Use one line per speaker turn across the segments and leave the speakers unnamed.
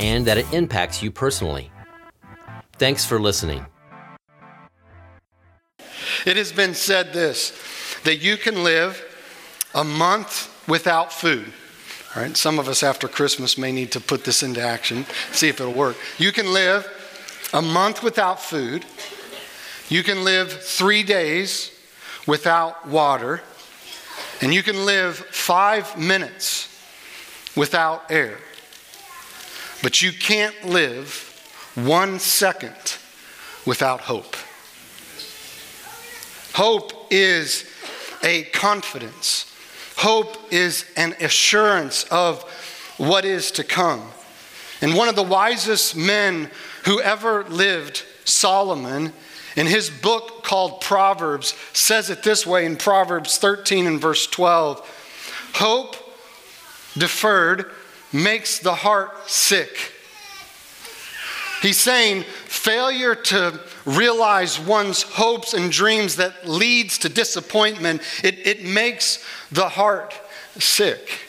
and that it impacts you personally. Thanks for listening.
It has been said this that you can live a month without food. All right, some of us after Christmas may need to put this into action, see if it'll work. You can live a month without food. You can live three days without water. And you can live five minutes without air. But you can't live one second without hope. Hope is a confidence. Hope is an assurance of what is to come. And one of the wisest men who ever lived, Solomon, in his book called Proverbs, says it this way in Proverbs 13 and verse 12 Hope deferred makes the heart sick. He's saying failure to realize one's hopes and dreams that leads to disappointment, it, it makes the heart sick.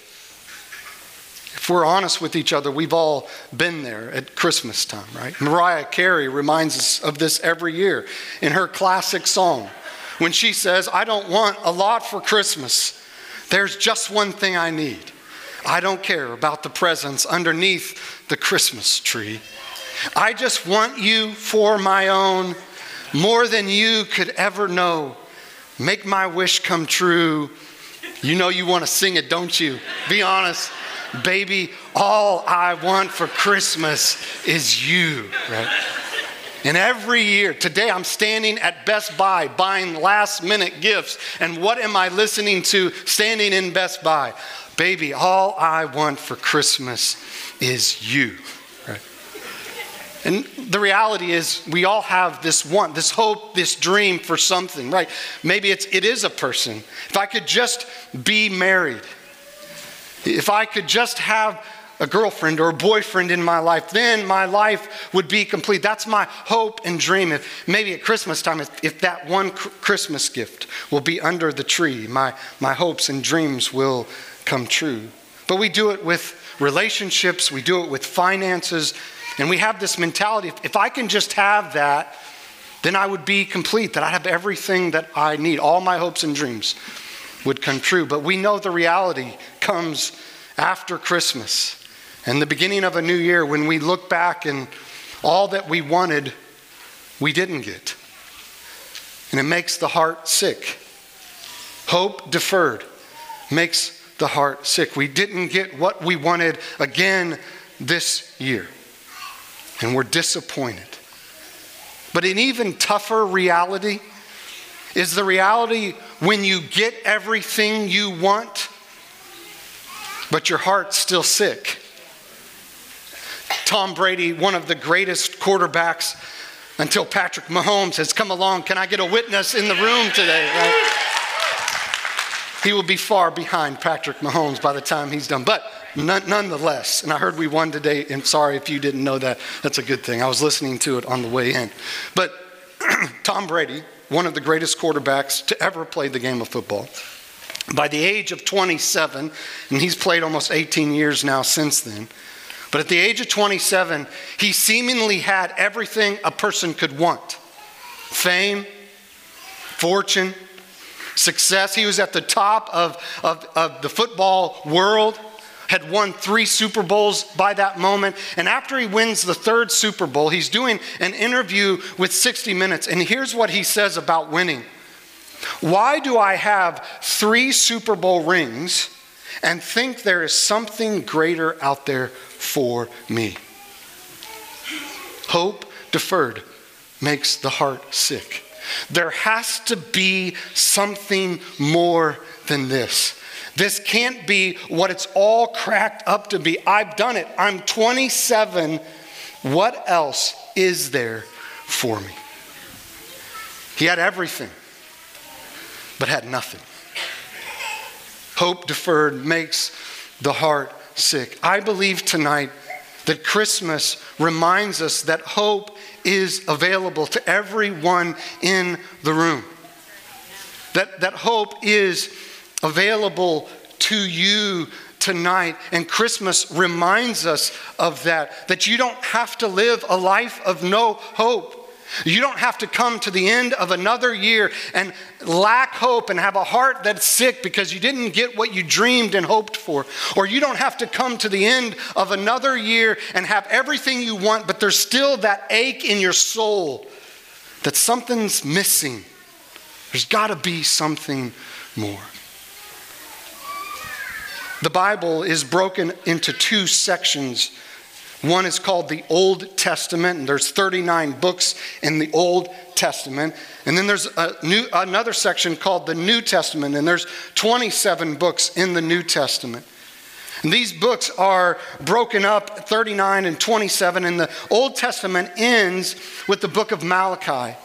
If we're honest with each other, we've all been there at Christmas time, right? Mariah Carey reminds us of this every year in her classic song when she says, I don't want a lot for Christmas. There's just one thing I need. I don't care about the presents underneath the Christmas tree. I just want you for my own, more than you could ever know. Make my wish come true. You know you want to sing it, don't you? Be honest. Baby, all I want for Christmas is you, right? And every year, today I'm standing at Best Buy buying last minute gifts. And what am I listening to standing in Best Buy? Baby, all I want for Christmas is you. And the reality is, we all have this want, this hope, this dream for something, right? Maybe it's, it is a person. If I could just be married, if I could just have a girlfriend or a boyfriend in my life, then my life would be complete. That's my hope and dream. If maybe at Christmas time, if, if that one Christmas gift will be under the tree, my, my hopes and dreams will come true. But we do it with relationships, we do it with finances, and we have this mentality if, if I can just have that, then I would be complete, that I have everything that I need. All my hopes and dreams would come true. But we know the reality comes after Christmas and the beginning of a new year when we look back and all that we wanted, we didn't get. And it makes the heart sick. Hope deferred makes the heart sick. We didn't get what we wanted again this year, and we're disappointed. But an even tougher reality is the reality when you get everything you want, but your heart's still sick. Tom Brady, one of the greatest quarterbacks until Patrick Mahomes has come along. Can I get a witness in the room today? Right? He will be far behind Patrick Mahomes by the time he's done. But nonetheless, and I heard we won today, and sorry if you didn't know that, that's a good thing. I was listening to it on the way in. But Tom Brady, one of the greatest quarterbacks to ever play the game of football, by the age of 27, and he's played almost 18 years now since then, but at the age of 27, he seemingly had everything a person could want fame, fortune, success. He was at the top of, of, of the football world, had won three Super Bowls by that moment. And after he wins the third Super Bowl, he's doing an interview with 60 Minutes. And here's what he says about winning Why do I have three Super Bowl rings and think there is something greater out there for me? Hope deferred makes the heart sick. There has to be something more than this. This can't be what it's all cracked up to be. I've done it. I'm 27. What else is there for me? He had everything, but had nothing. Hope deferred makes the heart sick. I believe tonight that Christmas reminds us that hope is available to everyone in the room. That, that hope is available to you tonight. And Christmas reminds us of that, that you don't have to live a life of no hope. You don't have to come to the end of another year and lack hope and have a heart that's sick because you didn't get what you dreamed and hoped for. Or you don't have to come to the end of another year and have everything you want, but there's still that ache in your soul that something's missing. There's got to be something more. The Bible is broken into two sections one is called the Old Testament, and there's 39 books in the Old Testament. And then there's a new, another section called the New Testament, and there's 27 books in the New Testament. And these books are broken up 39 and 27, and the Old Testament ends with the book of Malachi.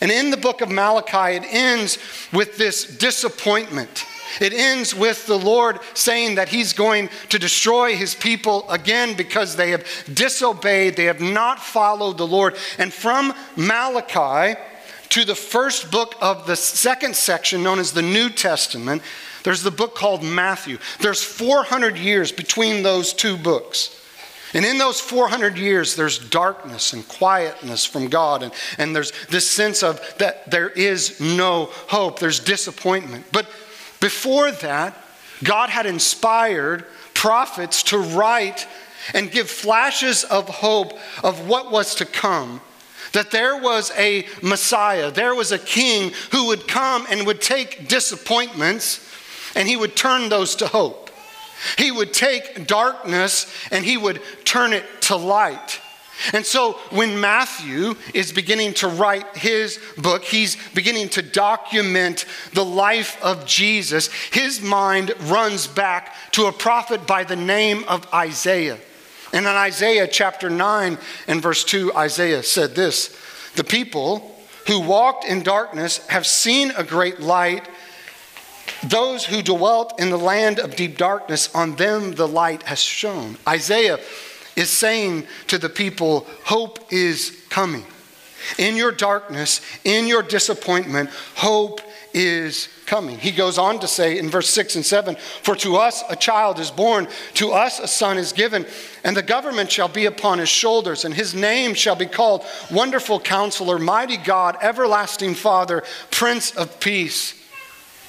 And in the book of Malachi, it ends with this disappointment it ends with the Lord saying that He's going to destroy His people again because they have disobeyed, they have not followed the Lord. And from Malachi to the first book of the second section, known as the New Testament, there's the book called Matthew. There's 400 years between those two books. And in those 400 years, there's darkness and quietness from God. And, and there's this sense of that there is no hope, there's disappointment. But before that, God had inspired prophets to write and give flashes of hope of what was to come. That there was a Messiah, there was a king who would come and would take disappointments and he would turn those to hope. He would take darkness and he would turn it to light. And so when Matthew is beginning to write his book, he's beginning to document the life of Jesus. His mind runs back to a prophet by the name of Isaiah. And in Isaiah chapter 9 and verse 2, Isaiah said this The people who walked in darkness have seen a great light. Those who dwelt in the land of deep darkness, on them the light has shone. Isaiah is saying to the people, Hope is coming. In your darkness, in your disappointment, hope is coming. He goes on to say in verse 6 and 7 For to us a child is born, to us a son is given, and the government shall be upon his shoulders, and his name shall be called Wonderful Counselor, Mighty God, Everlasting Father, Prince of Peace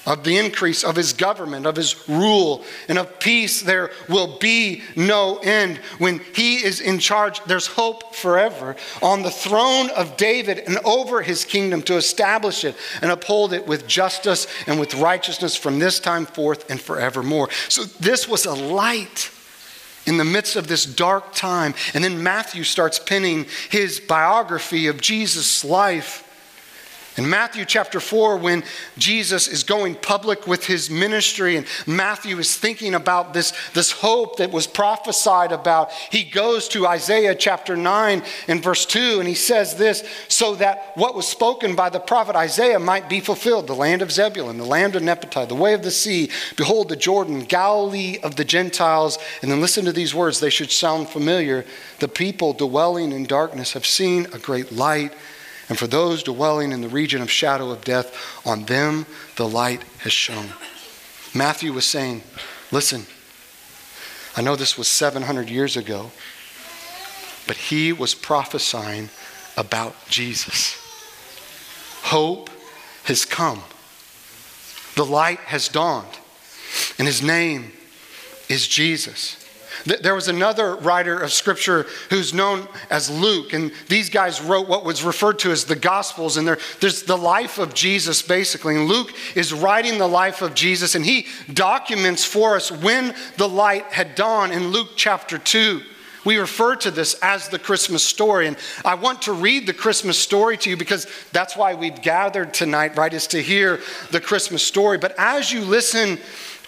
of the increase of his government, of his rule, and of peace, there will be no end. When he is in charge, there's hope forever on the throne of David and over his kingdom to establish it and uphold it with justice and with righteousness from this time forth and forevermore. So, this was a light in the midst of this dark time. And then Matthew starts penning his biography of Jesus' life. In Matthew chapter 4, when Jesus is going public with his ministry, and Matthew is thinking about this, this hope that was prophesied about, he goes to Isaiah chapter 9 and verse 2, and he says this so that what was spoken by the prophet Isaiah might be fulfilled the land of Zebulun, the land of Naphtali, the way of the sea, behold the Jordan, Galilee of the Gentiles. And then listen to these words, they should sound familiar. The people dwelling in darkness have seen a great light. And for those dwelling in the region of shadow of death, on them the light has shone. Matthew was saying, Listen, I know this was 700 years ago, but he was prophesying about Jesus. Hope has come, the light has dawned, and his name is Jesus. There was another writer of scripture who's known as Luke, and these guys wrote what was referred to as the Gospels, and there's the life of Jesus basically. And Luke is writing the life of Jesus, and he documents for us when the light had dawned in Luke chapter 2. We refer to this as the Christmas story. And I want to read the Christmas story to you because that's why we've gathered tonight, right? Is to hear the Christmas story. But as you listen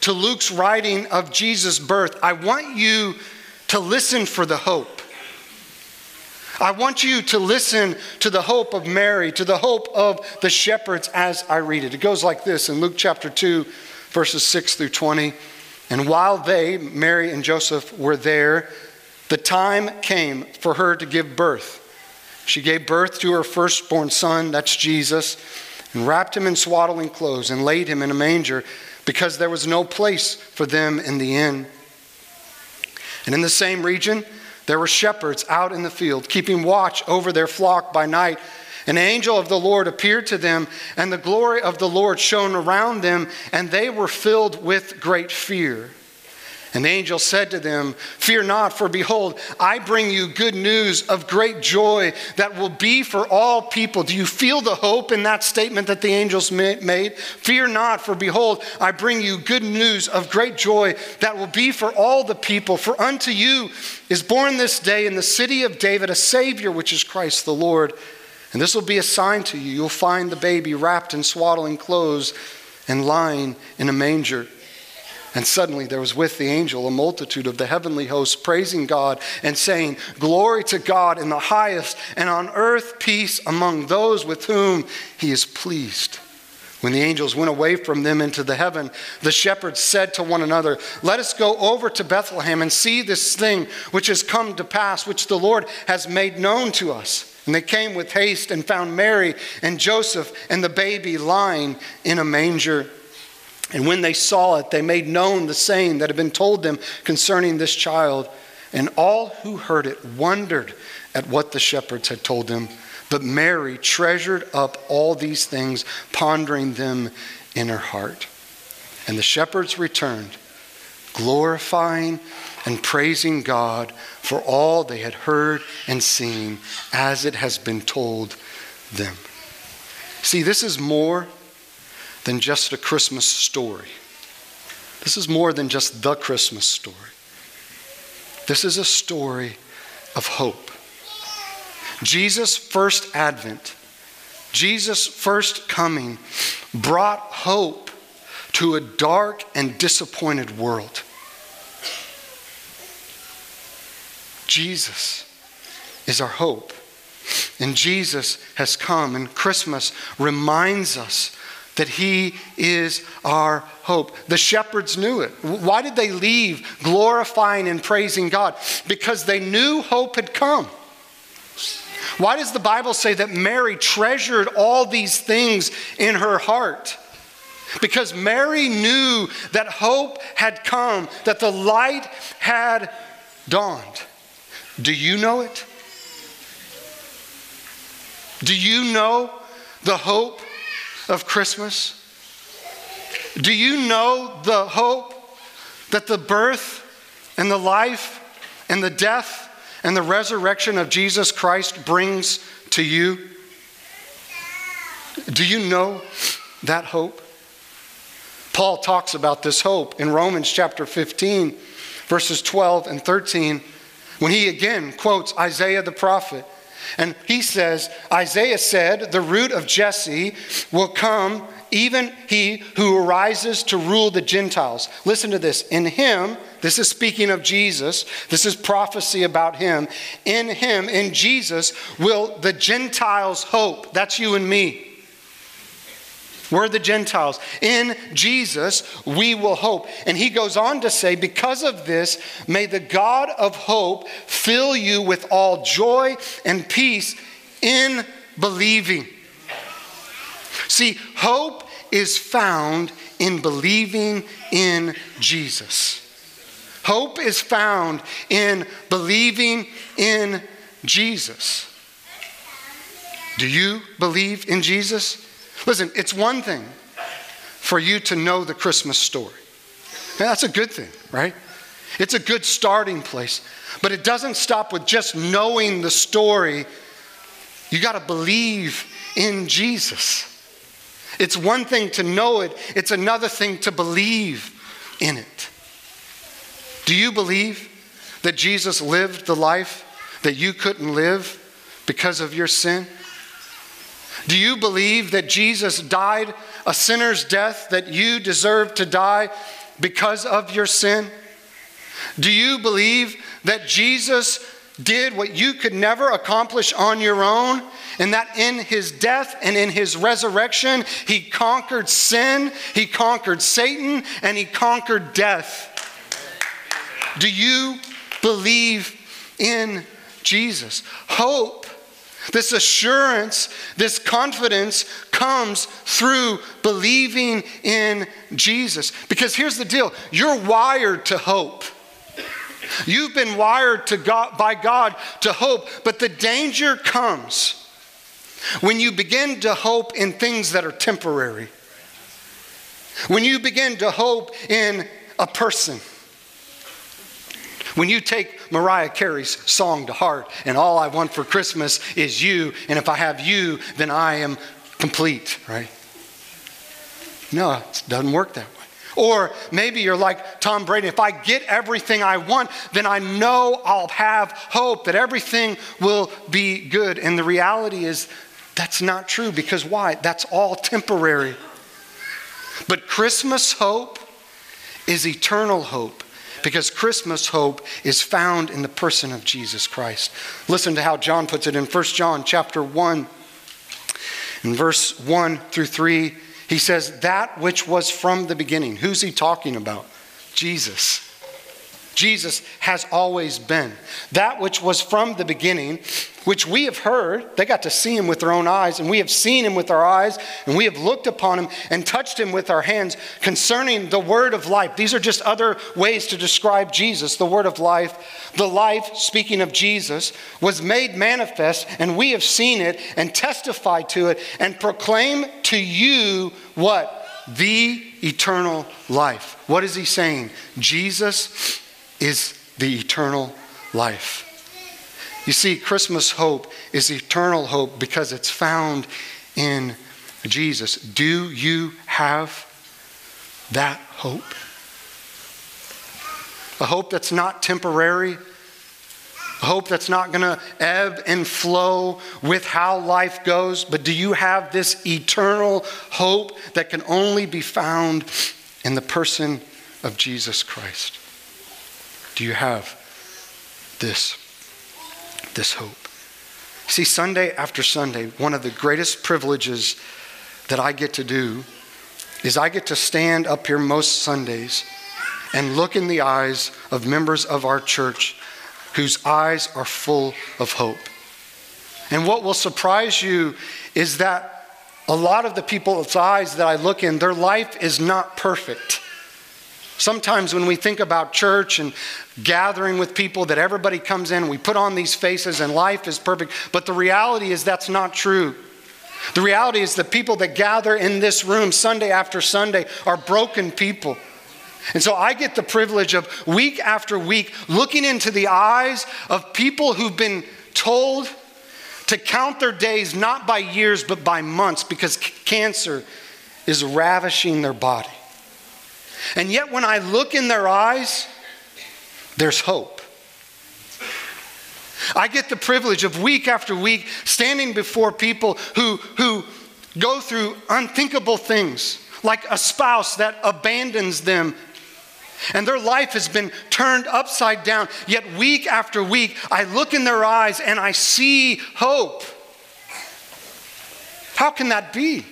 to Luke's writing of Jesus' birth, I want you to listen for the hope. I want you to listen to the hope of Mary, to the hope of the shepherds as I read it. It goes like this in Luke chapter 2, verses 6 through 20. And while they, Mary and Joseph, were there, the time came for her to give birth. She gave birth to her firstborn son, that's Jesus, and wrapped him in swaddling clothes and laid him in a manger because there was no place for them in the inn. And in the same region, there were shepherds out in the field, keeping watch over their flock by night. An angel of the Lord appeared to them, and the glory of the Lord shone around them, and they were filled with great fear. And the angel said to them, Fear not, for behold, I bring you good news of great joy that will be for all people. Do you feel the hope in that statement that the angels made? Fear not, for behold, I bring you good news of great joy that will be for all the people. For unto you is born this day in the city of David a Savior, which is Christ the Lord. And this will be a sign to you. You'll find the baby wrapped in swaddling clothes and lying in a manger. And suddenly there was with the angel a multitude of the heavenly hosts praising God and saying, Glory to God in the highest, and on earth peace among those with whom he is pleased. When the angels went away from them into the heaven, the shepherds said to one another, Let us go over to Bethlehem and see this thing which has come to pass, which the Lord has made known to us. And they came with haste and found Mary and Joseph and the baby lying in a manger. And when they saw it, they made known the saying that had been told them concerning this child. And all who heard it wondered at what the shepherds had told them. But Mary treasured up all these things, pondering them in her heart. And the shepherds returned, glorifying and praising God for all they had heard and seen as it has been told them. See, this is more than just a Christmas story. This is more than just the Christmas story. This is a story of hope. Jesus' first advent, Jesus' first coming, brought hope to a dark and disappointed world. Jesus is our hope. And Jesus has come, and Christmas reminds us that He is our hope. The shepherds knew it. Why did they leave glorifying and praising God? Because they knew hope had come. Why does the Bible say that Mary treasured all these things in her heart? Because Mary knew that hope had come, that the light had dawned. Do you know it? Do you know the hope of Christmas? Do you know the hope that the birth and the life and the death and the resurrection of Jesus Christ brings to you? Do you know that hope? Paul talks about this hope in Romans chapter 15, verses 12 and 13, when he again quotes Isaiah the prophet. And he says, Isaiah said, the root of Jesse will come, even he who arises to rule the Gentiles. Listen to this. In him, this is speaking of Jesus, this is prophecy about him. In him, in Jesus, will the Gentiles hope. That's you and me. We're the Gentiles. In Jesus, we will hope. And he goes on to say, Because of this, may the God of hope fill you with all joy and peace in believing. See, hope is found in believing in Jesus. Hope is found in believing in Jesus. Do you believe in Jesus? Listen, it's one thing for you to know the Christmas story. And that's a good thing, right? It's a good starting place. But it doesn't stop with just knowing the story. You got to believe in Jesus. It's one thing to know it, it's another thing to believe in it. Do you believe that Jesus lived the life that you couldn't live because of your sin? Do you believe that Jesus died a sinner's death that you deserve to die because of your sin? Do you believe that Jesus did what you could never accomplish on your own, and that in his death and in his resurrection, he conquered sin, he conquered Satan, and he conquered death. Do you believe in Jesus? Hope, this assurance, this confidence comes through believing in Jesus. Because here's the deal you're wired to hope. You've been wired to God, by God to hope, but the danger comes when you begin to hope in things that are temporary. When you begin to hope in a person. When you take Mariah Carey's song to heart, and all I want for Christmas is you, and if I have you, then I am complete, right? No, it doesn't work that way. Or maybe you're like Tom Brady. If I get everything I want, then I know I'll have hope that everything will be good. And the reality is that's not true because why? That's all temporary. But Christmas hope is eternal hope because Christmas hope is found in the person of Jesus Christ. Listen to how John puts it in 1 John chapter 1 in verse 1 through 3 he says, That which was from the beginning. Who's he talking about? Jesus. Jesus has always been. That which was from the beginning, which we have heard, they got to see him with their own eyes, and we have seen him with our eyes, and we have looked upon him and touched him with our hands concerning the word of life. These are just other ways to describe Jesus, the word of life. The life, speaking of Jesus, was made manifest, and we have seen it and testified to it and proclaim to you what? The eternal life. What is he saying? Jesus is the eternal life. You see, Christmas hope is eternal hope because it's found in Jesus. Do you have that hope? A hope that's not temporary, a hope that's not going to ebb and flow with how life goes, but do you have this eternal hope that can only be found in the person of Jesus Christ? Do you have this, this hope? See, Sunday after Sunday, one of the greatest privileges that I get to do is I get to stand up here most Sundays and look in the eyes of members of our church whose eyes are full of hope. And what will surprise you is that a lot of the people's eyes that I look in, their life is not perfect. Sometimes when we think about church and gathering with people, that everybody comes in, we put on these faces and life is perfect. But the reality is that's not true. The reality is the people that gather in this room Sunday after Sunday are broken people. And so I get the privilege of week after week looking into the eyes of people who've been told to count their days not by years but by months because cancer is ravishing their body. And yet, when I look in their eyes, there's hope. I get the privilege of week after week standing before people who, who go through unthinkable things, like a spouse that abandons them and their life has been turned upside down. Yet, week after week, I look in their eyes and I see hope. How can that be?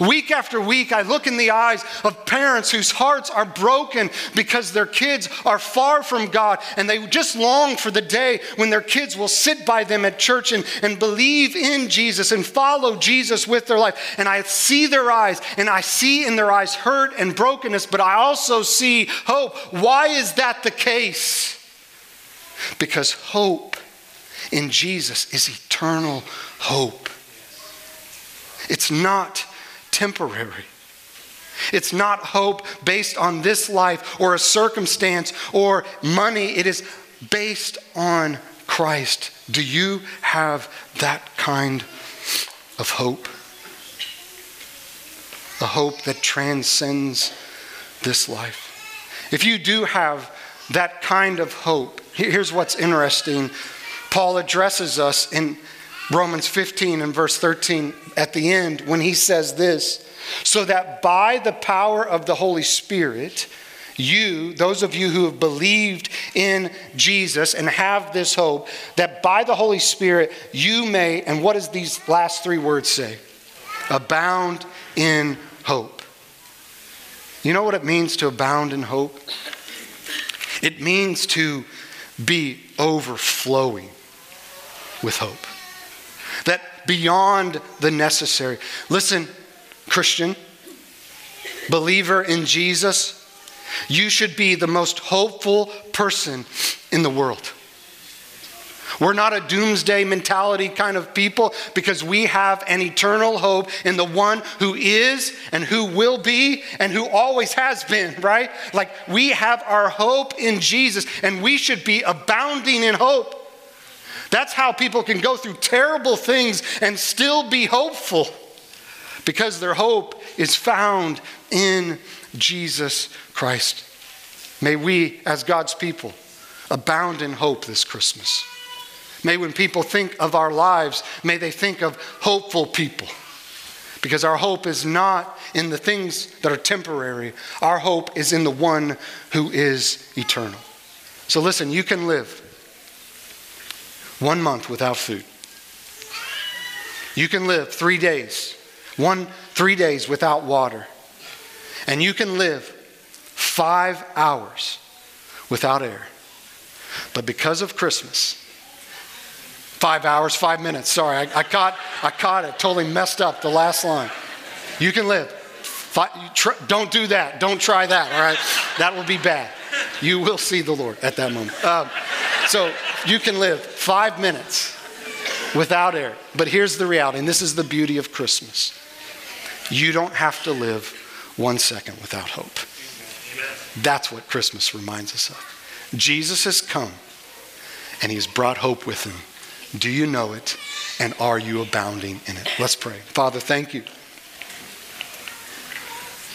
Week after week, I look in the eyes of parents whose hearts are broken because their kids are far from God and they just long for the day when their kids will sit by them at church and, and believe in Jesus and follow Jesus with their life. And I see their eyes and I see in their eyes hurt and brokenness, but I also see hope. Why is that the case? Because hope in Jesus is eternal hope. It's not temporary. It's not hope based on this life or a circumstance or money. It is based on Christ. Do you have that kind of hope? A hope that transcends this life. If you do have that kind of hope, here's what's interesting. Paul addresses us in Romans 15 and verse 13 at the end when he says this so that by the power of the Holy Spirit, you, those of you who have believed in Jesus and have this hope, that by the Holy Spirit you may, and what does these last three words say? Abound in hope. You know what it means to abound in hope? It means to be overflowing with hope. That beyond the necessary. Listen, Christian, believer in Jesus, you should be the most hopeful person in the world. We're not a doomsday mentality kind of people because we have an eternal hope in the one who is and who will be and who always has been, right? Like we have our hope in Jesus and we should be abounding in hope. That's how people can go through terrible things and still be hopeful because their hope is found in Jesus Christ. May we, as God's people, abound in hope this Christmas. May when people think of our lives, may they think of hopeful people. Because our hope is not in the things that are temporary, our hope is in the one who is eternal. So listen, you can live one month without food. You can live three days, one, three days without water. And you can live five hours without air. But because of Christmas, five hours, five minutes, sorry, I, I caught, I caught it, totally messed up the last line. You can live. Don't do that. Don't try that, all right? That will be bad. You will see the Lord at that moment. Um, so you can live five minutes without air. But here's the reality, and this is the beauty of Christmas you don't have to live one second without hope. That's what Christmas reminds us of. Jesus has come and he's brought hope with him. Do you know it? And are you abounding in it? Let's pray. Father, thank you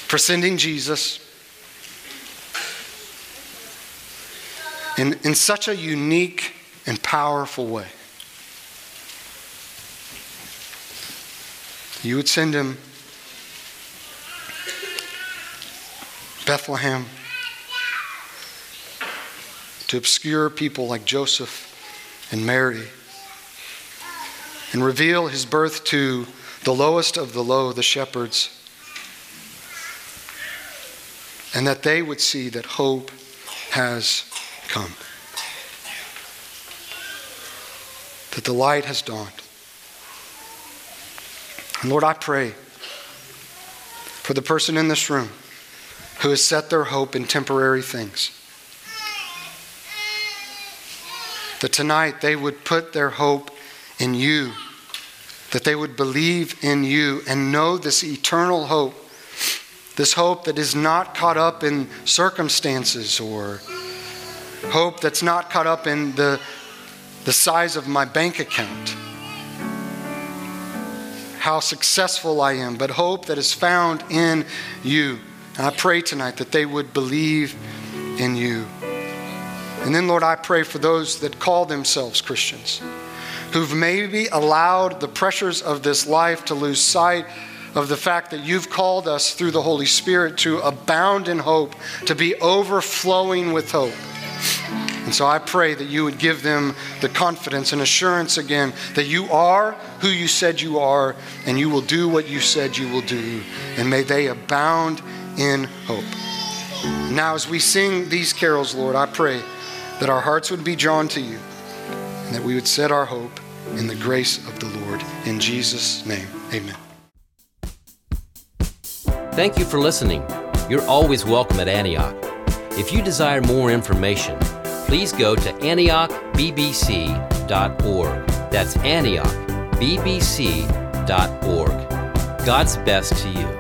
for sending Jesus in, in such a unique and powerful way. You would send him Bethlehem to obscure people like Joseph and Mary and reveal his birth to the lowest of the low, the shepherds, and that they would see that hope has come. That the light has dawned. And Lord, I pray for the person in this room who has set their hope in temporary things. That tonight they would put their hope in you, that they would believe in you and know this eternal hope, this hope that is not caught up in circumstances or Hope that's not caught up in the, the size of my bank account, how successful I am, but hope that is found in you. And I pray tonight that they would believe in you. And then, Lord, I pray for those that call themselves Christians, who've maybe allowed the pressures of this life to lose sight of the fact that you've called us through the Holy Spirit to abound in hope, to be overflowing with hope. And so I pray that you would give them the confidence and assurance again that you are who you said you are and you will do what you said you will do. And may they abound in hope. Now, as we sing these carols, Lord, I pray that our hearts would be drawn to you and that we would set our hope in the grace of the Lord. In Jesus' name, amen.
Thank you for listening. You're always welcome at Antioch. If you desire more information, please go to antiochbbc.org. That's antiochbbc.org. God's best to you.